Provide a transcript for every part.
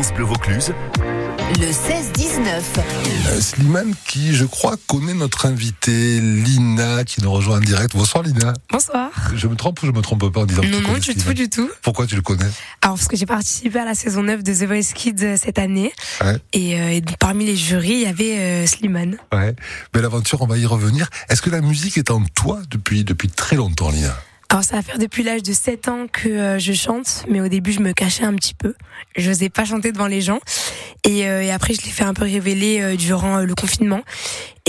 France Bleu Vaucluse. Le 16-19. Euh, Slimane qui, je crois, connaît notre invité Lina qui nous rejoint en direct. Bonsoir Lina. Bonsoir. Je me trompe ou je me trompe pas en disant que Non, tu non, connais du tout, Slimane du tout. Pourquoi tu le connais Alors, parce que j'ai participé à la saison 9 de The Voice Kids euh, cette année. Ouais. Et, euh, et parmi les jurys, il y avait euh, Slimane. Ouais. Belle aventure, on va y revenir. Est-ce que la musique est en toi depuis, depuis très longtemps, Lina? Alors, ça va faire depuis l'âge de 7 ans que euh, je chante, mais au début, je me cachais un petit peu. Je n'osais pas chanter devant les gens. Et, euh, et après, je l'ai fait un peu révéler euh, durant le confinement.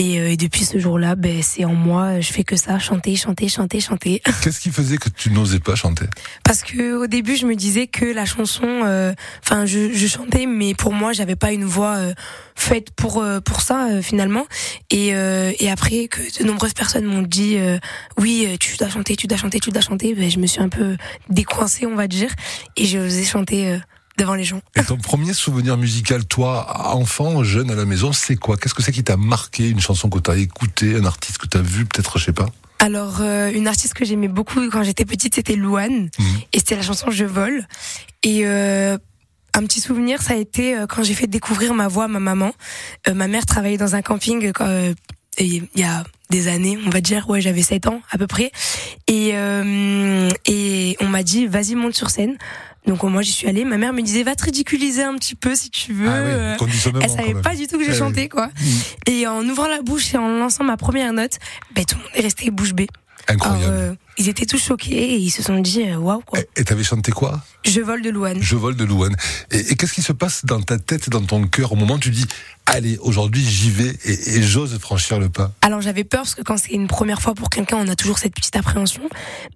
Et, euh, et depuis ce jour-là, ben, c'est en moi, je fais que ça, chanter, chanter, chanter, chanter. Qu'est-ce qui faisait que tu n'osais pas chanter? Parce que au début, je me disais que la chanson, euh, enfin, je, je chantais, mais pour moi, j'avais pas une voix euh, faite pour euh, pour ça euh, finalement. Et euh, et après que de nombreuses personnes m'ont dit, euh, oui, tu dois chanter, tu dois chanter, tu dois chanter, ben, je me suis un peu décoincée, on va dire, et j'ai osé chanter euh, devant les gens. Et ton premier souvenir musical, toi, enfant, jeune à la maison, c'est quoi? Qu'est-ce que c'est qui t'a marqué? Une chanson que t'as écoutée, un artiste que t'as vu, peut-être, je sais pas? Alors, euh, une artiste que j'aimais beaucoup quand j'étais petite, c'était Louane. Mhm. Et c'était la chanson Je vole. Et euh, un petit souvenir, ça a été euh, quand j'ai fait découvrir ma voix à ma maman. Euh, ma mère travaillait dans un camping il y a des années, on va dire, ouais, j'avais 7 ans à peu près. Et, et on m'a dit, vas-y, monte sur scène. Donc moi, j'y suis allée. Ma mère me disait, va te ridiculiser un petit peu si tu veux. Ah Euh, elle savait pas du tout que j'ai chanté, quoi. Mhm. Et en ouvrant la bouche et en lançant ma première note, ben, tout le monde est resté bouche bée. Alors, Incroyable. euh, ils étaient tous choqués et ils se sont dit euh, waouh quoi. Et- t'avais chanté quoi? Je vole de Louane. Je vole de Louane. Et, et qu'est-ce qui se passe dans ta tête et dans ton cœur au moment où tu dis Allez, aujourd'hui j'y vais et, et j'ose franchir le pas? Alors j'avais peur parce que quand c'est une première fois pour quelqu'un, on a toujours cette petite appréhension.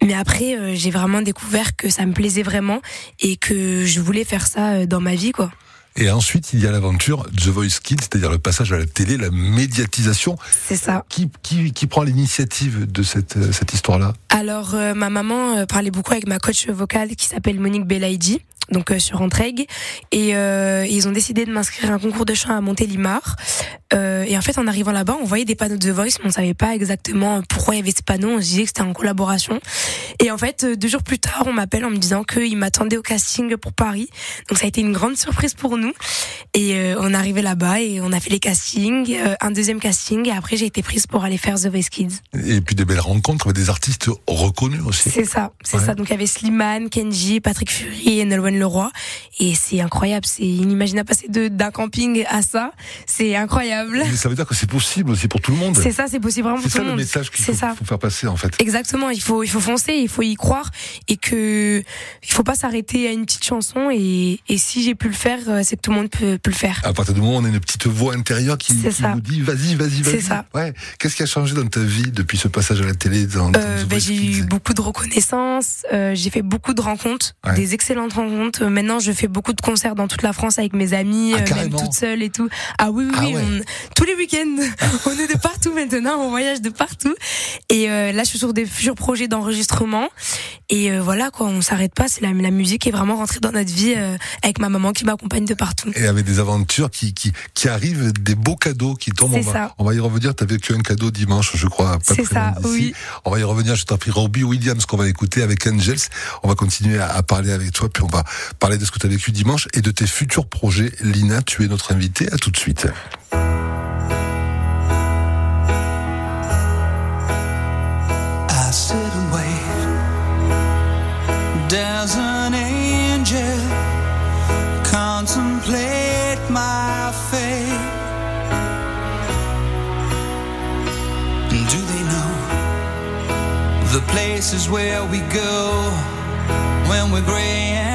Mais après, euh, j'ai vraiment découvert que ça me plaisait vraiment et que je voulais faire ça euh, dans ma vie quoi. Et ensuite, il y a l'aventure The Voice Kids, c'est-à-dire le passage à la télé, la médiatisation. C'est ça. Qui, qui, qui prend l'initiative de cette, euh, cette histoire-là? Alors euh, ma maman euh, parlait beaucoup avec ma coach vocale qui s'appelle Monique Belaïdi, donc euh, sur Entraigue, et euh, ils ont décidé de m'inscrire à un concours de chant à Montélimar. Euh, et en fait, en arrivant là-bas, on voyait des panneaux de The Voice, mais on savait pas exactement pourquoi il y avait ces panneaux. On se disait que c'était en collaboration. Et en fait, euh, deux jours plus tard, on m'appelle en me disant qu'ils m'attendaient au casting pour Paris. Donc ça a été une grande surprise pour nous. Et on est arrivé là-bas et on a fait les castings, un deuxième casting, et après j'ai été prise pour aller faire The Voice Kids. Et puis des belles rencontres avec des artistes reconnus aussi. C'est ça, c'est Ouais. ça. Donc il y avait Slimane, Kenji, Patrick Fury et Nolwenn Leroy. Et c'est incroyable, c'est inimaginable passer de d'un camping à ça. C'est incroyable. Mais ça veut dire que c'est possible aussi pour tout le monde. C'est ça, c'est possible vraiment C'est pour tout ça le le monde. message qu'il C'est faut, ça. faut faire passer en fait. Exactement, il faut il faut foncer, il faut y croire et que il faut pas s'arrêter à une petite chanson et, et si j'ai pu le faire, euh, c'est que tout le monde peut, peut le faire. À partir du moment où on a une petite voix intérieure qui, C'est qui ça. nous dit vas-y, vas-y, vas-y. C'est ça. Ouais. Qu'est-ce qui a changé dans ta vie depuis ce passage à la télé dans, dans Euh, ben, j'ai eu beaucoup de reconnaissance, euh, j'ai fait beaucoup de rencontres, Ouais. des excellentes rencontres. Maintenant, je fais beaucoup de concerts dans toute la France avec mes amis, Ah, euh, même toute seule et tout. Ah oui, oui, Ah oui, ouais. on- tous les week-ends, on est de partout maintenant, on voyage de partout. Et euh, là, je suis sur des futurs projets d'enregistrement. Et euh, voilà, quoi, on s'arrête pas. C'est la, la musique est vraiment rentrée dans notre vie euh, avec ma maman qui m'accompagne de partout. Et avec des aventures qui, qui, qui arrivent, des beaux cadeaux qui tombent. On va, ça. on va y revenir. T'as vécu un cadeau dimanche, je crois. C'est ça, oui. On va y revenir. Je t'en prie, Robbie Williams, qu'on va écouter avec Angels. On va continuer à, à parler avec toi, puis on va parler de ce que tu as vécu dimanche et de tes futurs projets. Lina, tu es notre invitée. À tout de suite. I sit and wait. There's an angel contemplate my fate. Do they know the places where we go when we're gray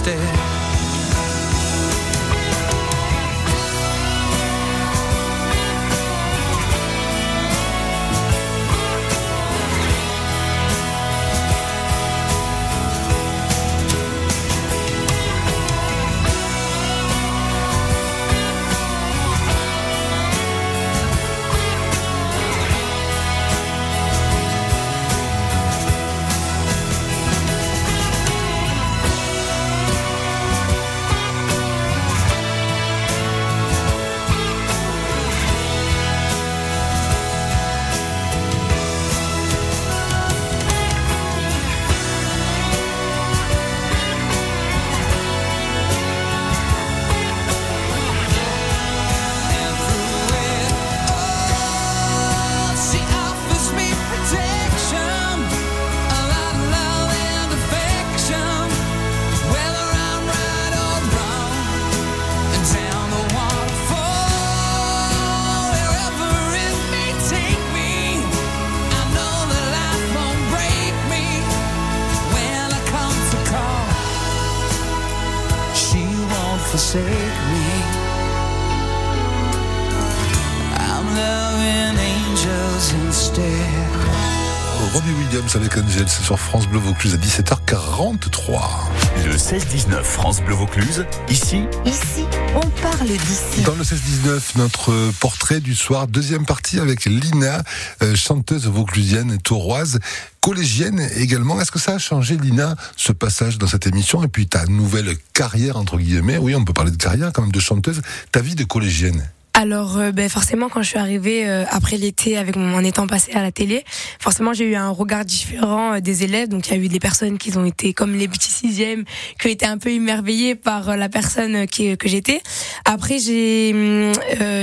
Instead. Robbie Williams avec Angel, c'est sur France Bleu Vaucluse à 17h43. Le 16-19 France Bleu Vaucluse, ici, Ici, on parle d'ici. Dans le 16-19, notre portrait du soir, deuxième partie avec Lina, euh, chanteuse vauclusienne et tauroise, collégienne également. Est-ce que ça a changé, Lina, ce passage dans cette émission et puis ta nouvelle carrière, entre guillemets, oui, on peut parler de carrière quand même, de chanteuse, ta vie de collégienne? Alors, euh, ben, forcément, quand je suis arrivée euh, après l'été, avec mon en étant passée à la télé, forcément, j'ai eu un regard différent euh, des élèves. Donc, il y a eu des personnes qui ont été comme les petits sixièmes, qui ont été un peu émerveillées par euh, la personne qui, que j'étais. Après, j'ai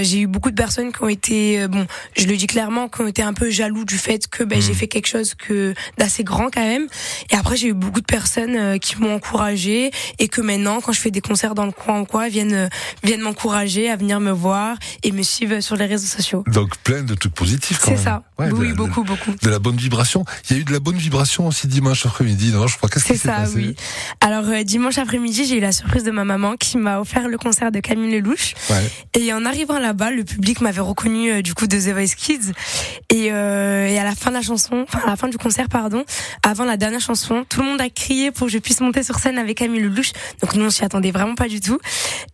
j'ai eu beaucoup de personnes qui ont été, bon, je le dis clairement, qui ont été un peu jaloux du fait que ben, j'ai fait quelque chose que d'assez grand quand même. Et après, j'ai eu beaucoup de personnes qui m'ont encouragée et que maintenant, quand je fais des concerts dans le coin ou quoi, viennent viennent m'encourager à venir me voir et me suivent sur les réseaux sociaux. Donc plein de trucs positifs quand C'est même. ça. Ouais, de oui, la- beaucoup, beaucoup. De la bonne vibration. Il y a eu de la bonne vibration aussi dimanche après-midi, non Je crois qu'est-ce C'est qui s'est ça, passé oui. Alors euh, dimanche après-midi, j'ai eu la surprise de ma maman qui m'a offert le concert de Camille Lelouch. Ouais. Et en arrivant là-bas, le public m'avait reconnu euh, du coup de The Voice Kids. Et, euh, et à la fin de la chanson, enfin à la fin du concert, pardon, avant la dernière chanson, tout le monde a crié pour que je puisse monter sur scène avec Camille Lelouch. Donc nous, on s'y attendait vraiment pas du tout.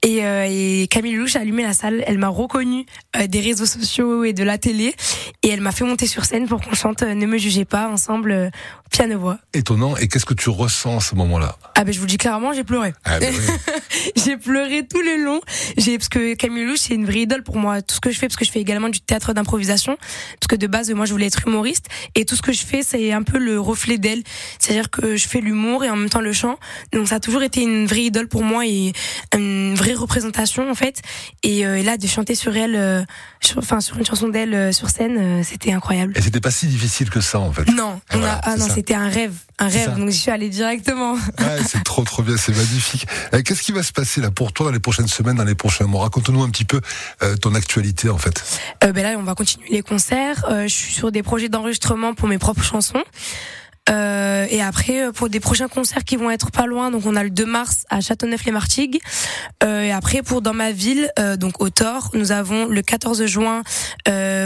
Et, euh, et Camille Lelouch a allumé la salle. Elle m'a reconnu euh, des réseaux sociaux et de la télé. Et elle m'a fait monter sur scène pour qu'on chante euh, Ne me jugez pas ensemble, euh, piano-voix. Étonnant. Et qu'est-ce que tu ressens à ce moment-là? Ah ben je vous le dis clairement, j'ai pleuré. Ah, ben oui. j'ai pleuré tout le long. J'ai parce que Camille Lelouch c'est une vraie idole pour moi. Tout ce que je fais parce que je fais également du théâtre d'improvisation parce que de base moi je voulais être humoriste et tout ce que je fais c'est un peu le reflet d'elle. C'est-à-dire que je fais l'humour et en même temps le chant. Donc ça a toujours été une vraie idole pour moi et une vraie représentation en fait. Et, euh, et là de chanter sur elle, euh, sur- enfin sur une chanson d'elle euh, sur scène, euh, c'était incroyable. Et c'était pas si difficile que ça en fait. Non, Et on voilà, a, ah c'est non. C'était un rêve, un rêve. Donc j'y suis allée directement. Ouais, c'est trop trop bien, c'est magnifique. Euh, Qu'est-ce qui va se passer là pour toi dans les prochaines semaines, dans les prochains mois? Raconte-nous un petit peu euh, ton actualité en fait. Euh, ben là, on va continuer les concerts. Euh, je suis sur des projets d'enregistrement pour mes propres chansons. Euh, et après, euh, pour des prochains concerts qui vont être pas loin, donc on a le 2 mars à Châteauneuf-les-Martigues. Euh, et après, pour dans ma ville, euh, donc au Thor, nous avons le 14 juin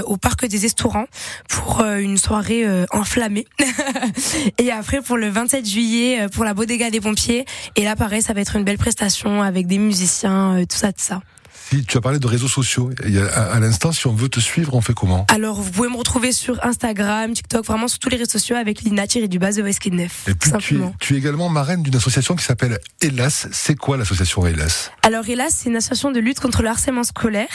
au Parc des Estourants pour une soirée enflammée. et après, pour le 27 juillet, pour la Bodega des Pompiers. Et là, pareil, ça va être une belle prestation avec des musiciens, tout ça, tout ça. Si tu as parlé de réseaux sociaux, à, à l'instant, si on veut te suivre, on fait comment? Alors, vous pouvez me retrouver sur Instagram, TikTok, vraiment sur tous les réseaux sociaux avec Lina tiré du bas de West Kid 9. Et puis tu es, tu es également marraine d'une association qui s'appelle Hélas. C'est quoi l'association Hélas? Alors, Hélas, c'est une association de lutte contre le harcèlement scolaire.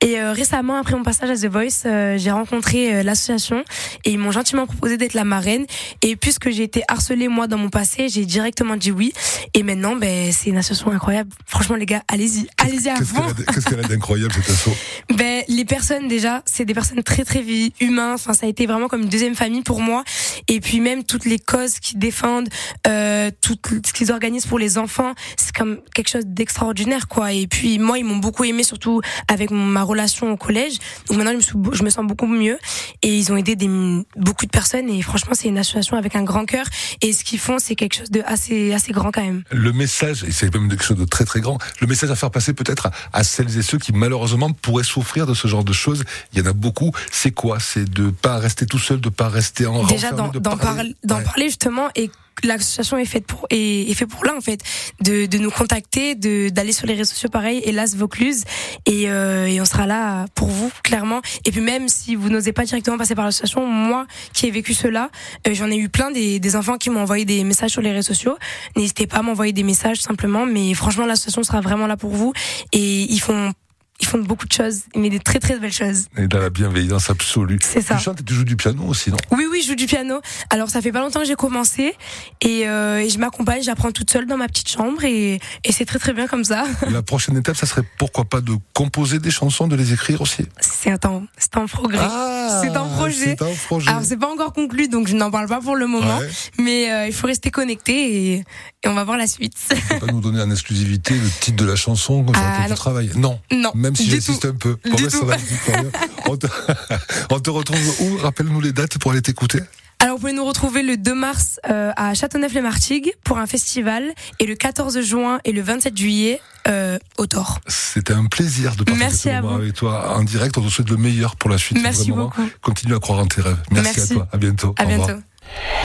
Et euh, récemment, après mon passage à The Voice, euh, j'ai rencontré euh, l'association et ils m'ont gentiment proposé d'être la marraine. Et puisque j'ai été harcelée moi dans mon passé, j'ai directement dit oui. Et maintenant, ben, c'est une association incroyable. Franchement, les gars, allez-y, allez-y à fond. Qu'est-ce qu'elle a d'incroyable cette asso? Ben, les personnes déjà, c'est des personnes très très humaines. Enfin, ça a été vraiment comme une deuxième famille pour moi. Et puis même toutes les causes qu'ils défendent, euh, tout ce qu'ils organisent pour les enfants, c'est comme quelque chose d'extraordinaire, quoi. Et puis moi, ils m'ont beaucoup aimé, surtout avec ma relation au collège. Donc maintenant, je me, suis, je me sens beaucoup mieux. Et ils ont aidé des, beaucoup de personnes. Et franchement, c'est une association avec un grand cœur. Et ce qu'ils font, c'est quelque chose de assez assez grand quand même. Le message, et c'est même quelque chose de très très grand, le message à faire passer peut-être à, à celles et ceux qui malheureusement pourraient souffrir de ce genre de choses, il y en a beaucoup, c'est quoi? C'est de pas rester tout seul, de pas rester en déjà d'en de parler. parler, d'en Ouais. parler justement et l'association est faite pour est, est fait pour là en fait. De, de nous contacter de d'aller sur les réseaux sociaux pareil hélas Vaucluse. Et, euh, et on sera là pour vous clairement. Et puis même si vous n'osez pas directement passer par l'association moi qui ai vécu cela euh, j'en ai eu plein des, des enfants qui m'ont envoyé des messages sur les réseaux sociaux. N'hésitez pas à m'envoyer des messages simplement. Mais franchement l'association sera vraiment là pour vous. Et ils font ils font beaucoup de choses mais des très très belles choses Et dans la bienveillance absolue. c'est ça Tu chantes et tu joues du piano aussi, non? Oui, oui, je joue du piano. Alors, ça fait pas longtemps que j'ai commencé et, euh, et je m'accompagne, j'apprends toute seule dans ma petite chambre et, et c'est très très bien comme ça. La prochaine étape, ça serait pourquoi pas de composer des chansons, de les écrire aussi? C'est un temps, c'est un progrès. Ah, C'est un projet. C'est un projet. Alors, c'est pas encore conclu, donc je n'en parle pas pour le moment, Ouais. mais euh, il faut rester connecté et, et on va voir la suite. Tu peux pas nous donner en exclusivité le titre de la chanson comme ça Ah, tu non. travailles Non. Non, Même si du j'insiste un peu. Du ben, ça tout. on, te... on te retrouve où? Rappelle-nous les dates pour aller t'écouter. Alors, vous pouvez nous retrouver le 2 mars euh, à Châteauneuf-les-Martigues pour un festival et le 14 juin et le 27 juillet euh, au Thor. C'était un plaisir de partager ce moment avec toi en direct. On te souhaite le meilleur pour la suite. Merci Vraiment. beaucoup. Continue à croire en tes rêves. Merci, Merci. à toi. À bientôt. À Au revoir. bientôt.